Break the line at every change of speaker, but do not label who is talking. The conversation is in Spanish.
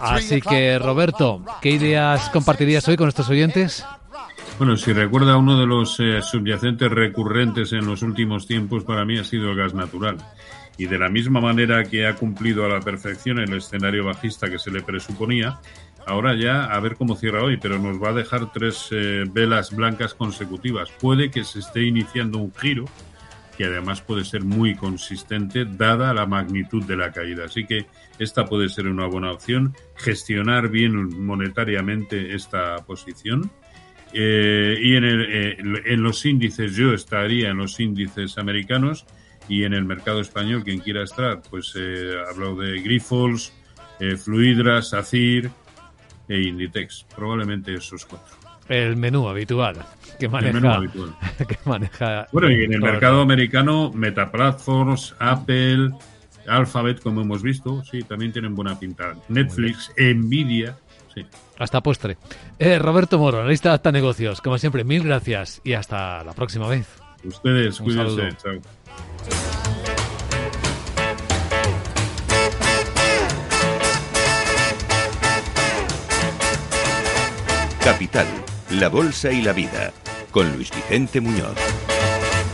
Así que, Roberto, ¿qué ideas compartirías hoy con nuestros oyentes?
Bueno, si recuerda, uno de los eh, subyacentes recurrentes en los últimos tiempos para mí ha sido el gas natural. Y de la misma manera que ha cumplido a la perfección el escenario bajista que se le presuponía, ahora ya a ver cómo cierra hoy, pero nos va a dejar tres eh, velas blancas consecutivas. Puede que se esté iniciando un giro que además puede ser muy consistente dada la magnitud de la caída. Así que esta puede ser una buena opción, gestionar bien monetariamente esta posición. Eh, y en, eh, en los índices, yo estaría en los índices americanos y en el mercado español, quien quiera estar, pues eh, hablo de Grifols, eh, Fluidra, SACIR e Inditex. Probablemente esos cuatro.
El menú habitual que maneja. que maneja
bueno, y en el mercado americano, Meta Platforms, Apple, Alphabet, como hemos visto, sí, también tienen buena pinta. Netflix, Nvidia, sí.
Hasta postre. Eh, Roberto Moro, analista de Hasta Negocios. Como siempre, mil gracias y hasta la próxima vez.
Ustedes, cuídense. Chao.
Capital, la Bolsa y la Vida, con Luis Vicente Muñoz.